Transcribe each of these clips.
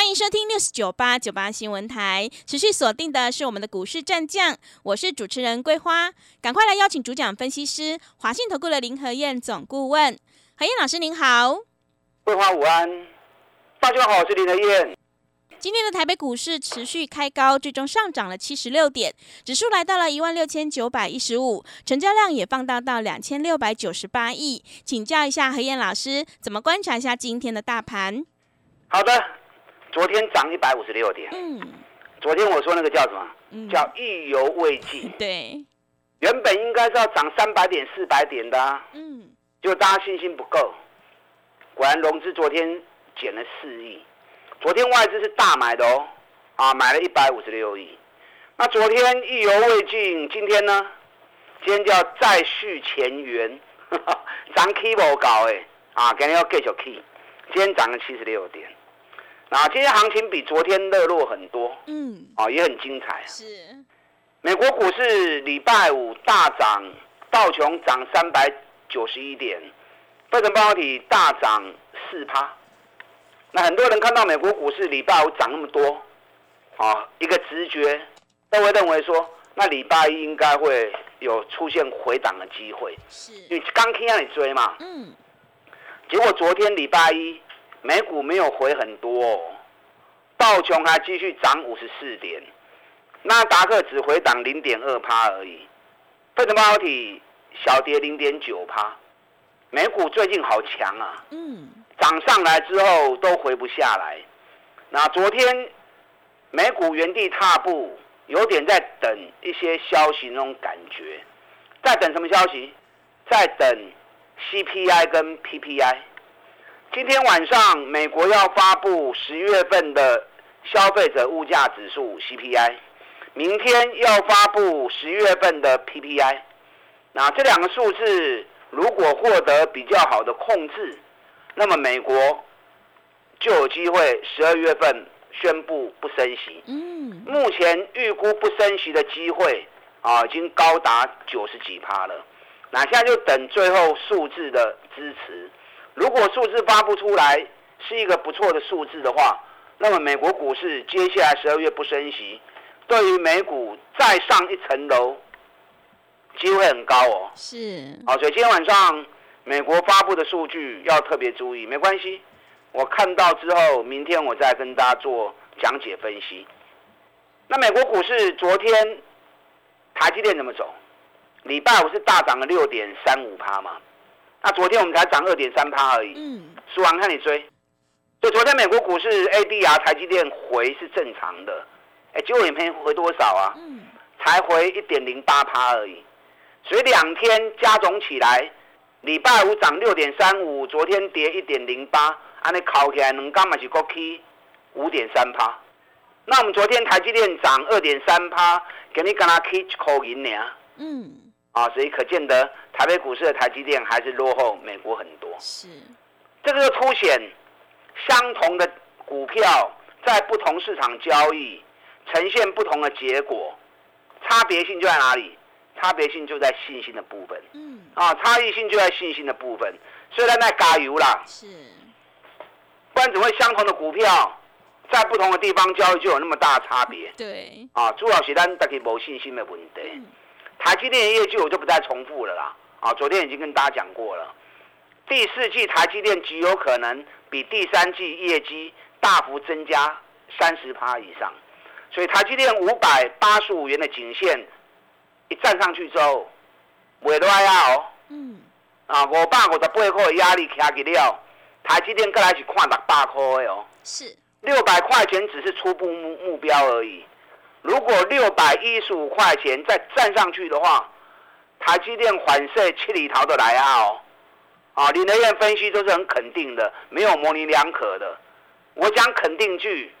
欢迎收听六四九八九八新闻台，持续锁定的是我们的股市战将，我是主持人桂花，赶快来邀请主讲分析师华信投顾的林和燕总顾问，何燕老师您好，桂花午安，大家好，我是林和燕。今天的台北股市持续开高，最终上涨了七十六点，指数来到了一万六千九百一十五，成交量也放大到两千六百九十八亿。请教一下何燕老师，怎么观察一下今天的大盘？好的，昨天涨一百五十六点。嗯，昨天我说那个叫什么？嗯，叫意犹未尽。对，原本应该是要涨三百点、四百点的。嗯，就大家信心不够，果然融资昨天减了四亿。昨天外资是大买的哦，啊，买了一百五十六亿。那昨天意犹未尽，今天呢？今天就要再续前缘，涨 K 不搞哎，啊，今天要继续 K，今天涨了七十六点。那今天行情比昨天热络很多，嗯，啊，也很精彩。是。美国股市礼拜五大涨，道琼涨三百九十一点，费城半导体大涨四趴。那很多人看到美国股市礼拜五涨那么多，啊，一个直觉都会认为说，那礼拜一应该会有出现回档的机会，是，因为刚听让你追嘛，嗯，结果昨天礼拜一美股没有回很多，道琼还继续涨五十四点，纳达克只回档零点二趴而已，费城半导体小跌零点九趴，美股最近好强啊，嗯。涨上来之后都回不下来，那昨天美股原地踏步，有点在等一些消息那种感觉，在等什么消息？在等 CPI 跟 PPI。今天晚上美国要发布十月份的消费者物价指数 CPI，明天要发布十月份的 PPI。那这两个数字如果获得比较好的控制，那么美国就有机会十二月份宣布不升息。嗯，目前预估不升息的机会啊，已经高达九十几趴了。那现在就等最后数字的支持。如果数字发布出来是一个不错的数字的话，那么美国股市接下来十二月不升息，对于美股再上一层楼机会很高哦。是。好，所以今天晚上。美国发布的数据要特别注意，没关系，我看到之后，明天我再跟大家做讲解分析。那美国股市昨天台积电怎么走？礼拜五是大涨了六点三五趴嘛？那昨天我们才涨二点三趴而已。嗯。输完看你追，所以昨天美国股市 ADR 台积电回是正常的，哎，结果也没回多少啊？嗯。才回一点零八趴而已，所以两天加总起来。礼拜五涨六点三五，昨天跌一点零八，安尼考起来能干嘛是国 K 五点三趴。那我们昨天台积电涨二点三趴，给你干那 K 口银呢？嗯，啊，所以可见得台北股市的台积电还是落后美国很多。是，这个就凸显相同的股票在不同市场交易呈现不同的结果，差别性就在哪里？差别性就在信心的部分，嗯，啊，差异性就在信心的部分。虽然在加油啦，是，不然怎么会相同的股票在不同的地方交易就有那么大差别？对，啊，主要是咱大家无信心的问题。台积电的业绩我就不再重复了啦，啊，昨天已经跟大家讲过了。第四季台积电极有可能比第三季业绩大幅增加三十趴以上，所以台积电五百八十五元的颈线。一站上去之后，袂落啊哦，嗯，啊五百五十八块的压力卡起了，台积电过来是看六百块的哦，是六百块钱只是初步目目标而已。如果六百一十五块钱再站上去的话，台积电反射七里桃的来啊哦，啊林德燕分析都是很肯定的，没有模棱两可的。我讲肯定句，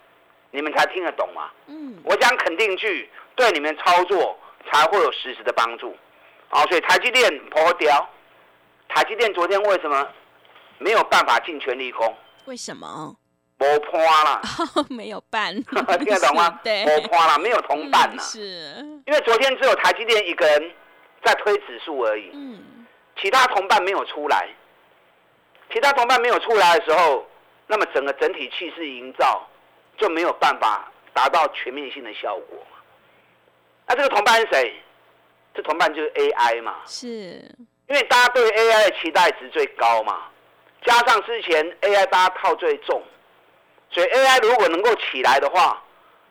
你们才听得懂嘛？嗯，我讲肯定句，对你们操作。才会有实质的帮助。啊，所以台积电破掉，台积电昨天为什么没有办法尽全力攻？为什么？没破啦，没有伴，听得懂吗？对，没破啦，没有同伴呐。是，因为昨天只有台积电一个人在推指数而已，嗯，其他同伴没有出来，其他同伴没有出来的时候，那么整个整体气势营造就没有办法达到全面性的效果嘛。那这个同伴是谁？这同伴就是 AI 嘛，是因为大家对 AI 的期待值最高嘛，加上之前 AI 大家套最重。所以 AI 如果能够起来的话，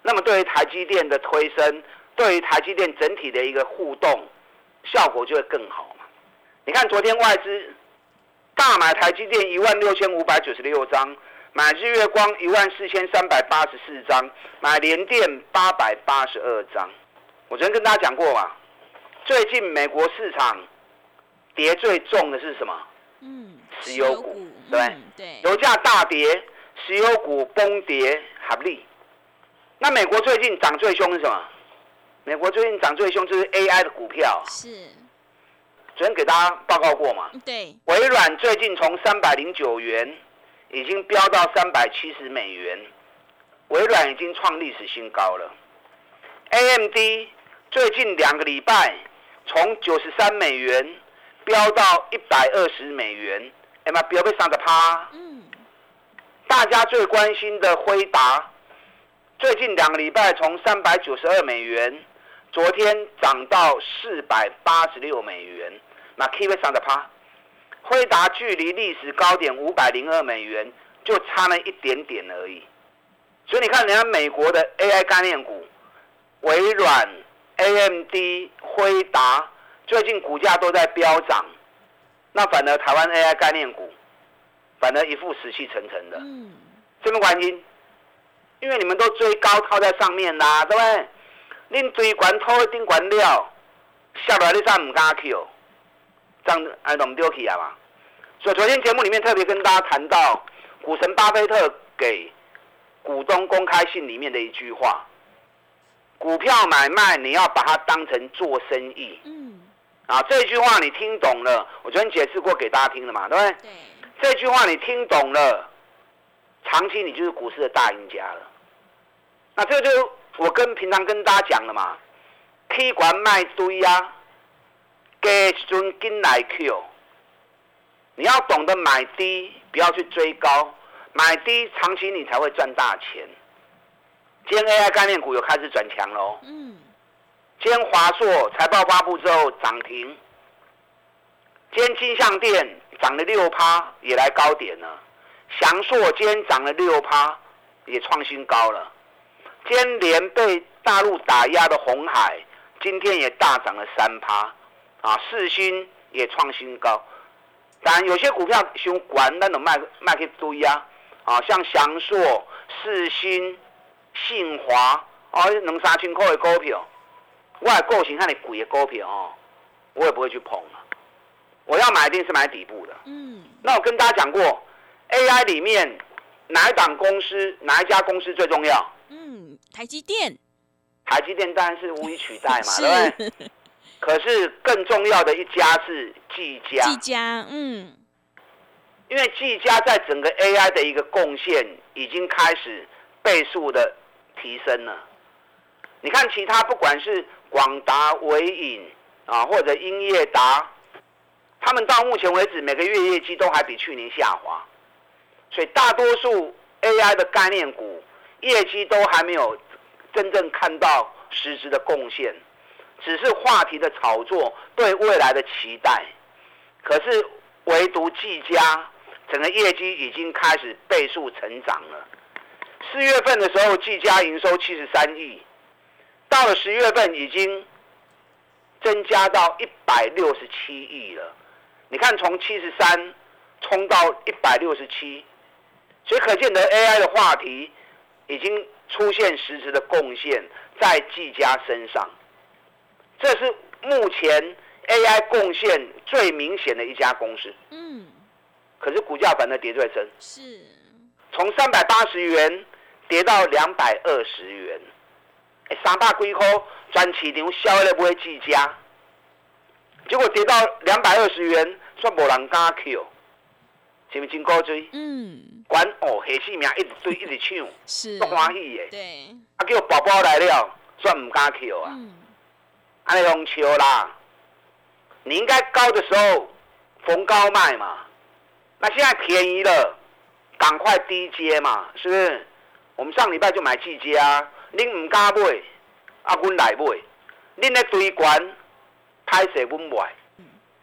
那么对于台积电的推升，对于台积电整体的一个互动效果就会更好嘛。你看昨天外资大买台积电一万六千五百九十六张，买日月光一万四千三百八十四张，买联电八百八十二张。我昨天跟大家讲过嘛，最近美国市场跌最重的是什么？嗯，石油股，对对？油价大跌。石油股崩跌合力，那美国最近涨最凶是什么？美国最近涨最凶就是 AI 的股票。是，昨天给大家报告过嘛？对。微软最近从三百零九元已经飙到三百七十美元，微软已经创历史新高了。AMD 最近两个礼拜从九十三美元飙到一百二十美元，哎妈，飙被三十趴。嗯。大家最关心的辉达，最近两个礼拜从三百九十二美元，昨天涨到四百八十六美元，那 keep 上的趴，辉达距离历史高点五百零二美元就差了一点点而已。所以你看，人家美国的 AI 概念股，微软、AMD、辉达最近股价都在飙涨，那反而台湾 AI 概念股。反而一副死气沉沉的，嗯，什么原因？因为你们都追高套在上面啦，对不对？恁追管套一定管了，下来你再唔敢 Q，这样哎弄丢去啊嘛。所以昨天节目里面特别跟大家谈到股神巴菲特给股东公开信里面的一句话：股票买卖你要把它当成做生意。嗯，啊，这句话你听懂了？我昨天解释过给大家听了嘛，对不对？对。这句话你听懂了，长期你就是股市的大赢家了。那这就我跟平常跟大家讲了嘛，K 管卖堆啊，给尊金来 Q。你要懂得买低，不要去追高，买低长期你才会赚大钱。今天 AI 概念股又开始转强喽。嗯。今天华硕财报发布之后涨停。今天金相店。涨了六趴，也来高点了。翔硕今天涨了六趴，也创新高了。今天连被大陆打压的红海，今天也大涨了三趴。啊，四星也创新高。当然，有些股票想管，那种卖卖去堆啊。啊，像翔硕、四星、信华，哦，两三千块的股票，我个性看你贵的股票哦，我也不会去碰。我要买一定是买底部的。嗯，那我跟大家讲过，AI 里面哪一档公司、哪一家公司最重要？嗯，台积电。台积电当然是无以取代嘛，对不对？可是更重要的一家是技嘉。技嘉，嗯，因为技嘉在整个 AI 的一个贡献已经开始倍数的提升了。你看其他不管是广达、伟影啊，或者英业达。他们到目前为止每个月业绩都还比去年下滑，所以大多数 AI 的概念股业绩都还没有真正看到实质的贡献，只是话题的炒作对未来的期待。可是唯独技嘉整个业绩已经开始倍数成长了。四月份的时候，技嘉营收七十三亿，到了十月份已经增加到一百六十七亿了。你看，从七十三冲到一百六十七，所以可见得 AI 的话题已经出现实质的贡献在技嘉身上。这是目前 AI 贡献最明显的一家公司。嗯。可是股价反而跌最深。是。从三百八十元跌到两百二十元。三百几块，全市场销的买几家，结果跌到两百二十元，算无人敢扣，是不是真高追？嗯。管哦，下死命一直追，一直抢，是不欢喜的。对。啊，叫宝宝来了，算唔敢扣啊。嗯。安尼用笑啦。你应该高的时候逢高卖嘛，那现在便宜了，赶快低接嘛，是不是？我们上礼拜就买季佳，恁唔敢买，啊，阮来买，恁咧堆关，拍谁阮买？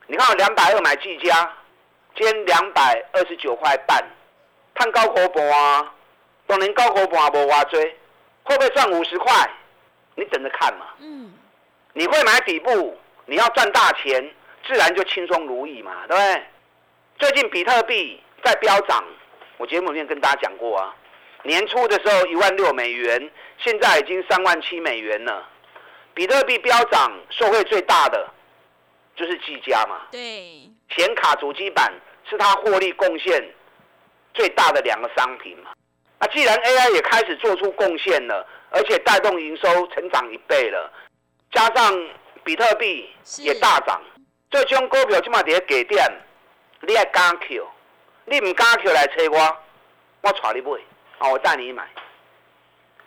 你看我两百二买季佳，今天两百二十九块半，探高股半啊，当年高股半无话追，会不会赚五十块？你等着看嘛。嗯。你会买底部，你要赚大钱，自然就轻松如意嘛，对不对？最近比特币在飙涨，我节目里面跟大家讲过啊。年初的时候一万六美元，现在已经三万七美元了。比特币飙涨，受惠最大的就是技嘉嘛。对。显卡主机板是它获利贡献最大的两个商品嘛。那既然 AI 也开始做出贡献了，而且带动营收成长一倍了，加上比特币也大涨，这种股票起码得给点，你爱敢 Q，你唔敢 Q 来找我，我带你买。好，我带你买。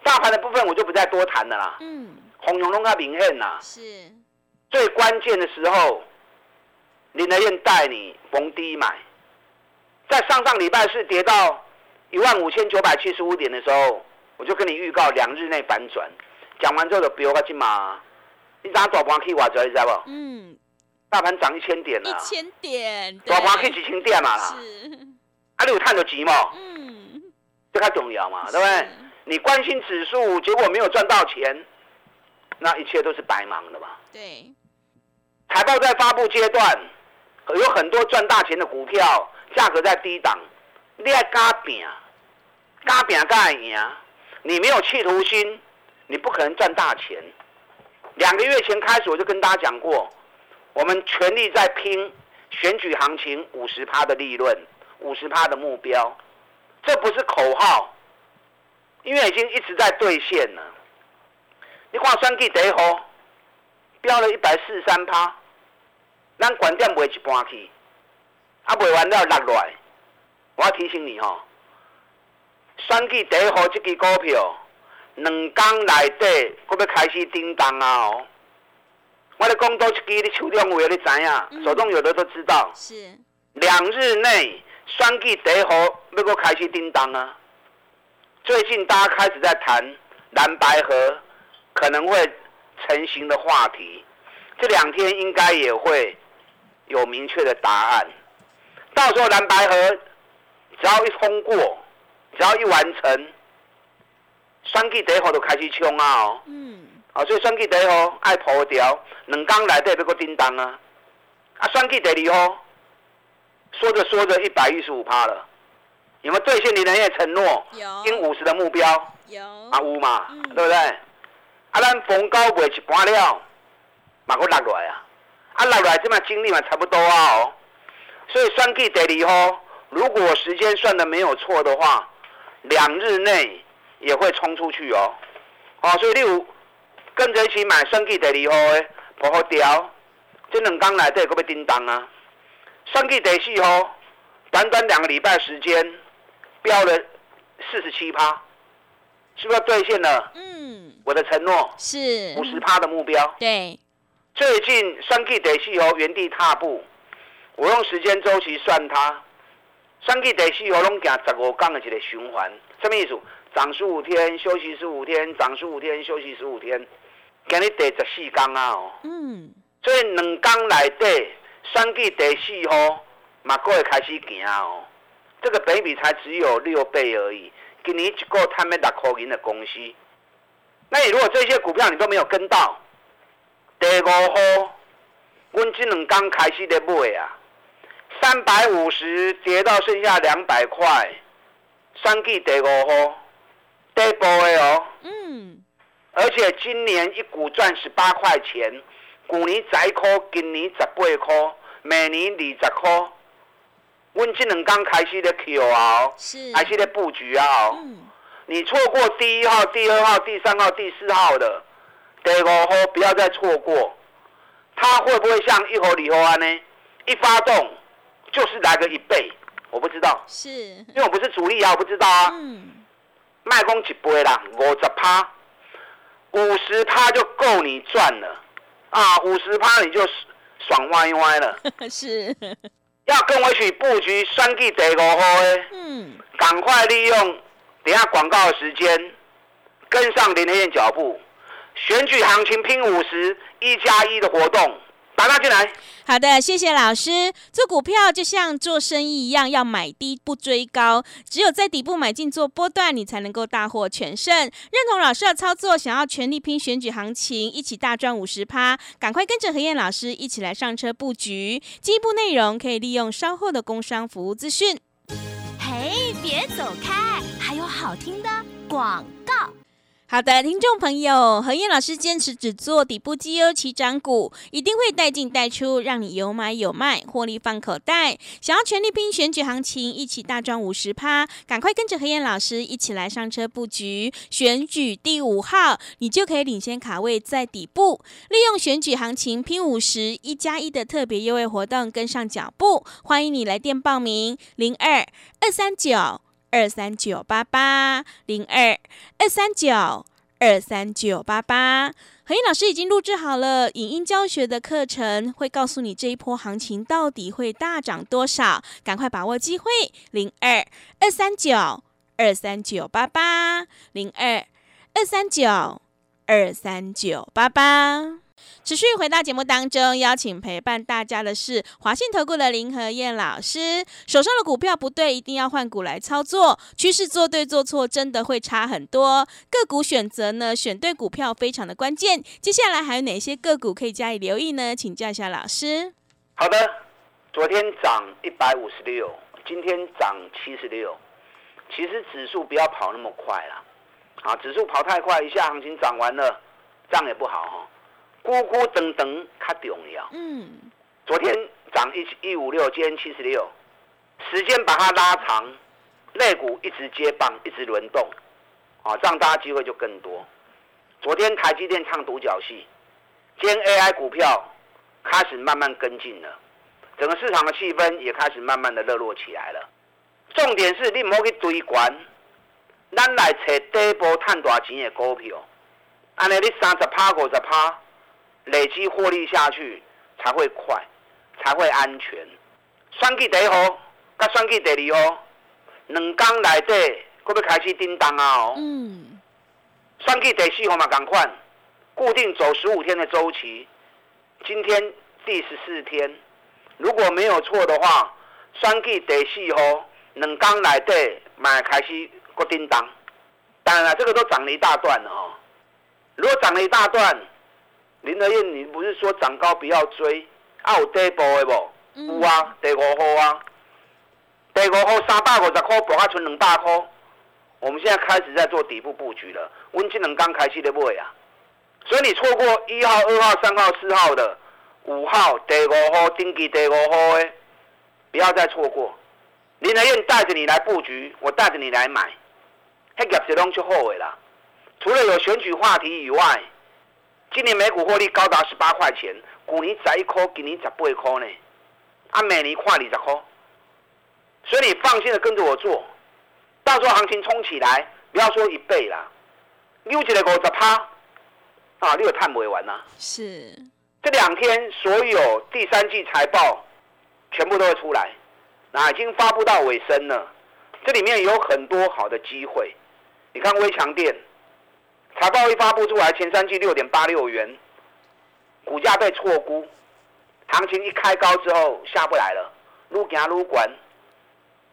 大盘的部分我就不再多谈了啦。嗯。红龙龙它明显呐。是。最关键的时候，林德燕带你逢低买。在上上礼拜是跌到一万五千九百七十五点的时候，我就跟你预告两日内反转。讲完之后就不要个金马，你咋大盘可以挖出来，你知道不？嗯。大盘涨一千点了。一千点。大盘可以几千点嘛啦。是。啊，你有探到钱嘛？嗯。这太重要嘛，对不对？你关心指数，结果没有赚到钱，那一切都是白忙的嘛。对。财报在发布阶段，有很多赚大钱的股票，价格在低档，你要加饼，加饼加赢。你没有企图心，你不可能赚大钱。两个月前开始，我就跟大家讲过，我们全力在拼选举行情五十趴的利润，五十趴的目标。这不是口号，因为已经一直在兑现了。你看选举第一号标了一百四十三趴，咱管店卖一半去，啊卖完了落来。我要提醒你吼，选举第一号这支股票，两天内底，我要开始叮当啊！哦，我咧讲多一支，你手中有，你知影，手中有的都知道。是。两日内。双 G 第一号要搁开始叮当啊！最近大家开始在谈蓝白河可能会成型的话题，这两天应该也会有明确的答案。到时候蓝白河只要一通过，只要一完成，双 G 第一号就开始冲啊！哦，嗯，啊，所以双 G 第一号爱破掉，两缸来底要搁叮当啊！啊，双 G 第二号。说着说着，一百一十五趴了，有没有兑现你人业承诺？有，因五十的目标。有。啊五嘛，对不对？啊，咱逢高卖一半了，马上落来啊！啊，落来即嘛精力嘛差不多啊哦。所以算计第二号，如果时间算的没有错的话，两日内也会冲出去哦。哦，所以你有跟着一起买算计第二号的，不好调，这两工来底可要叮当啊！算计第四号，短短两个礼拜时间，飙了四十七趴，是不是兑现了？嗯，我的承诺是五十趴的目标。对，最近三 G 第四号原地踏步，我用时间周期算它，三 G 第四号拢行十五天的一个循环，什么意思？涨十五天，休息十五天，涨十五天，休息十五天，今日第十四天啊！哦，嗯，所以两天来底。三 G 第四号，马哥会开始行哦。这个比比才只有六倍而已。今年一个他们六块银的公司，那你如果这些股票你都没有跟到，第五号，我这两刚开始在买啊，三百五十跌到剩下两百块。三 G 第五号，第波的哦。嗯。而且今年一股赚十八块钱。去年十一块，今年十八块，明年二十块。阮这两刚开始咧 Q 啊，始咧布局啊。嗯。你错过第一号、第二号、第三号、第四号的，第五号不要再错过。它会不会像一号、二号安呢？一发动就是来个一倍，我不知道，是因为我不是主力啊，我不知道啊。嗯。卖空一倍啦，五十趴，五十趴就够你赚了啊！五十趴你就爽歪歪了。是。要跟我一起布局三 G 第五号的，赶快利用等下广告的时间，跟上林天燕脚步，选举行情拼五十一加一的活动。打他进来。好的，谢谢老师。做股票就像做生意一样，要买低不追高，只有在底部买进做波段，你才能够大获全胜。认同老师的操作，想要全力拼选举行情，一起大赚五十趴，赶快跟着何燕老师一起来上车布局。进一步内容可以利用稍后的工商服务资讯。嘿，别走开，还有好听的广告。好的，听众朋友，何燕老师坚持只做底部绩优起涨股，一定会带进带出，让你有买有卖，获利放口袋。想要全力拼选举行情，一起大赚五十趴，赶快跟着何燕老师一起来上车布局选举第五号，你就可以领先卡位在底部，利用选举行情拼五十一加一的特别优惠活动，跟上脚步。欢迎你来电报名零二二三九。二三九八八零二二三九二三九八八，何燕老师已经录制好了影音教学的课程，会告诉你这一波行情到底会大涨多少，赶快把握机会。零二二三九二三九八八零二二三九二三九八八。持续回到节目当中，邀请陪伴大家的是华信投顾的林和燕老师。手上的股票不对，一定要换股来操作。趋势做对做错，真的会差很多。个股选择呢，选对股票非常的关键。接下来还有哪些个股可以加以留意呢？请教一下老师。好的，昨天涨一百五十六，今天涨七十六。其实指数不要跑那么快啦，啊，指数跑太快，一下行情涨完了，这样也不好哈。咕咕等等，较重要。嗯，昨天涨一一五六，今天七十六，时间把它拉长，肋股一直接棒，一直轮动，啊，这样大家机会就更多。昨天台积电唱独角戏，今天 AI 股票开始慢慢跟进了，整个市场的气氛也开始慢慢的热络起来了。重点是你唔好去追管，咱来找底部赚大钱的股票，安尼你三十趴五十趴。累积获利下去才会快，才会安全。双季第一号，甲双季第二号，两天内底，可要开始叮当啊！哦，嗯。双季第四号嘛，赶快，固定走十五天的周期。今天第十四天，如果没有错的话，双季第四号，两天内底嘛开始个叮当。当然了，这个都涨了一大段了哦。如果涨了一大段，林德燕，你不是说涨高不要追？啊，有底部的不？有啊，第五号啊，第五号三百五十块，博下存两百块。我们现在开始在做底部布局了，温金能刚开始的买啊。所以你错过一号、二号、三号、四号的，五号、第五号、顶级第五号的，不要再错过。林德燕带着你来布局，我带着你来买，那业绩拢就好的啦。除了有选举话题以外。今年每股获利高达十八块钱，股年十一块，今年十八块呢，啊，每年看二十块，所以你放心的跟着我做，到时候行情冲起来，不要说一倍啦，六起来五十趴，啊，你有探不完呐？是，这两天所有第三季财报全部都会出来，那已经发布到尾声了，这里面有很多好的机会，你看微强电。财报一发布出来，前三季六点八六元，股价被错估，行情一开高之后下不来了，撸行撸管，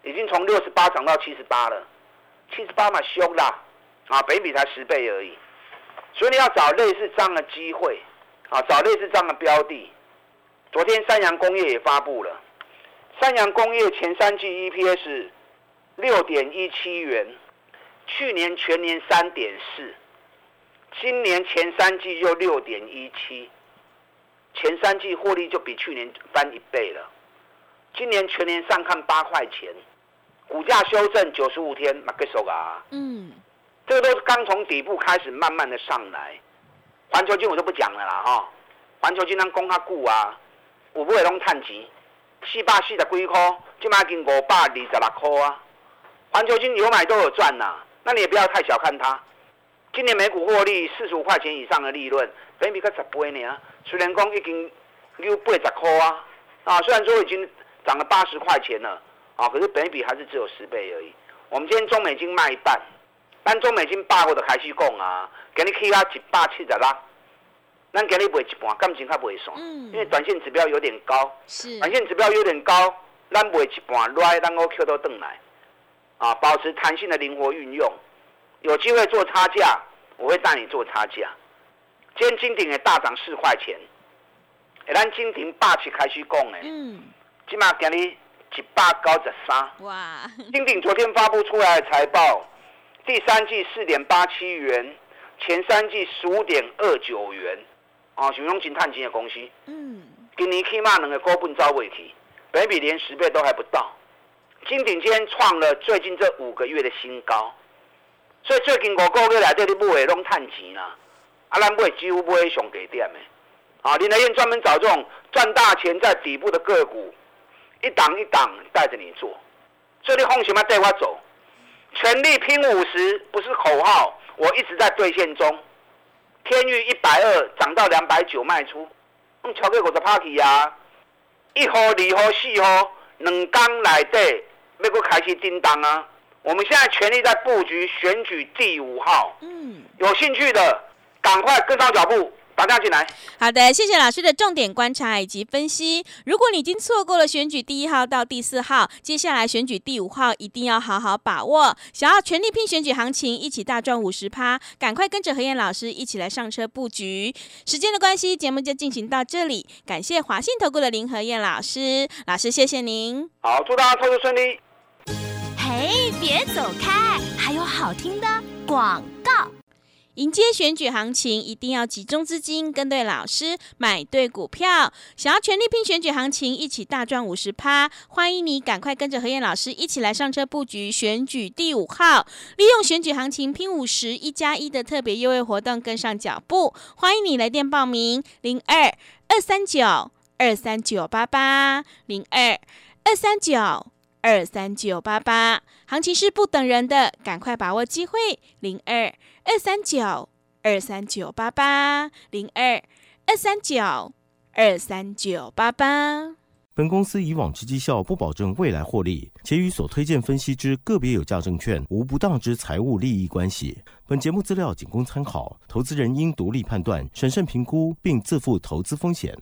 已经从六十八涨到七十八了，七十八嘛凶啦，啊，北比才十倍而已，所以你要找类似这样的机会，啊，找类似这样的标的。昨天三洋工业也发布了，三洋工业前三季 EPS 六点一七元，去年全年三点四。今年前三季就六点一七，前三季获利就比去年翻一倍了。今年全年上看八块钱，股价修正九十五天，马克手啊，嗯，这个都是刚从底部开始慢慢的上来。环球金我就不讲了啦哈，环球金咱讲较久啊，我不会拢探钱，四百四十几块，即马已经五百二十六块啊。环球金有买都有赚呐，那你也不要太小看它。今年每股获利四十五块钱以上的利润，本比才十倍呢。虽然讲已经六八十块啊，啊，虽然说已经涨了八十块钱了，啊，可是本比还是只有十倍而已。我们今天中美金卖一半，但中美金八我就开始讲啊，给你起啊一百七十六，咱给你卖一半，感情较袂爽，因为短线指标有点高，是。短线指标有点高，咱卖一半，来咱我 Q 都转来，啊，保持弹性的灵活运用，有机会做差价，我会带你做差价。今天金鼎也大涨四块钱，咱金鼎霸气开始讲的，嗯，起码给你。一百九十三，哇！金鼎昨天发布出来的财报，第三季四点八七元，前三季十五点二九元，啊，是用金探金的公司。嗯，今年起码两个股本招未起，本比连十倍都还不到。金鼎今天创了最近这五个月的新高，所以最近五个月来这里不会弄碳钱啦，啊，咱不会几乎不会上给点的。啊，林德燕专门找这种赚大钱在底部的个股。一档一档带着你做，所以你放心嘛，带我走，全力拼五十不是口号，我一直在兑现中。天域一百二涨到两百九卖出，用超过五十 party 啊！一号、二号、四号，两缸来对，要个开始叮当啊！我们现在全力在布局选举第五号，嗯，有兴趣的赶快跟上脚步。打电进来。好的，谢谢老师的重点观察以及分析。如果你已经错过了选举第一号到第四号，接下来选举第五号一定要好好把握。想要全力拼选举行情，一起大赚五十趴，赶快跟着何燕老师一起来上车布局。时间的关系，节目就进行到这里。感谢华信投顾的林何燕老师，老师谢谢您。好，祝大家操作顺利。嘿，别走开，还有好听的广告。迎接选举行情，一定要集中资金，跟对老师，买对股票。想要全力拼选举行情，一起大赚五十趴，欢迎你赶快跟着何燕老师一起来上车布局选举第五号，利用选举行情拼五十一加一的特别优惠活动，跟上脚步。欢迎你来电报名：零二二三九二三九八八零二二三九二三九八八。行情是不等人的，赶快把握机会：零二。二三九二三九八八零二二三九二三九八八。本公司以往之绩效不保证未来获利，且与所推荐分析之个别有价证券无不当之财务利益关系。本节目资料仅供参考，投资人应独立判断、审慎评估，并自负投资风险。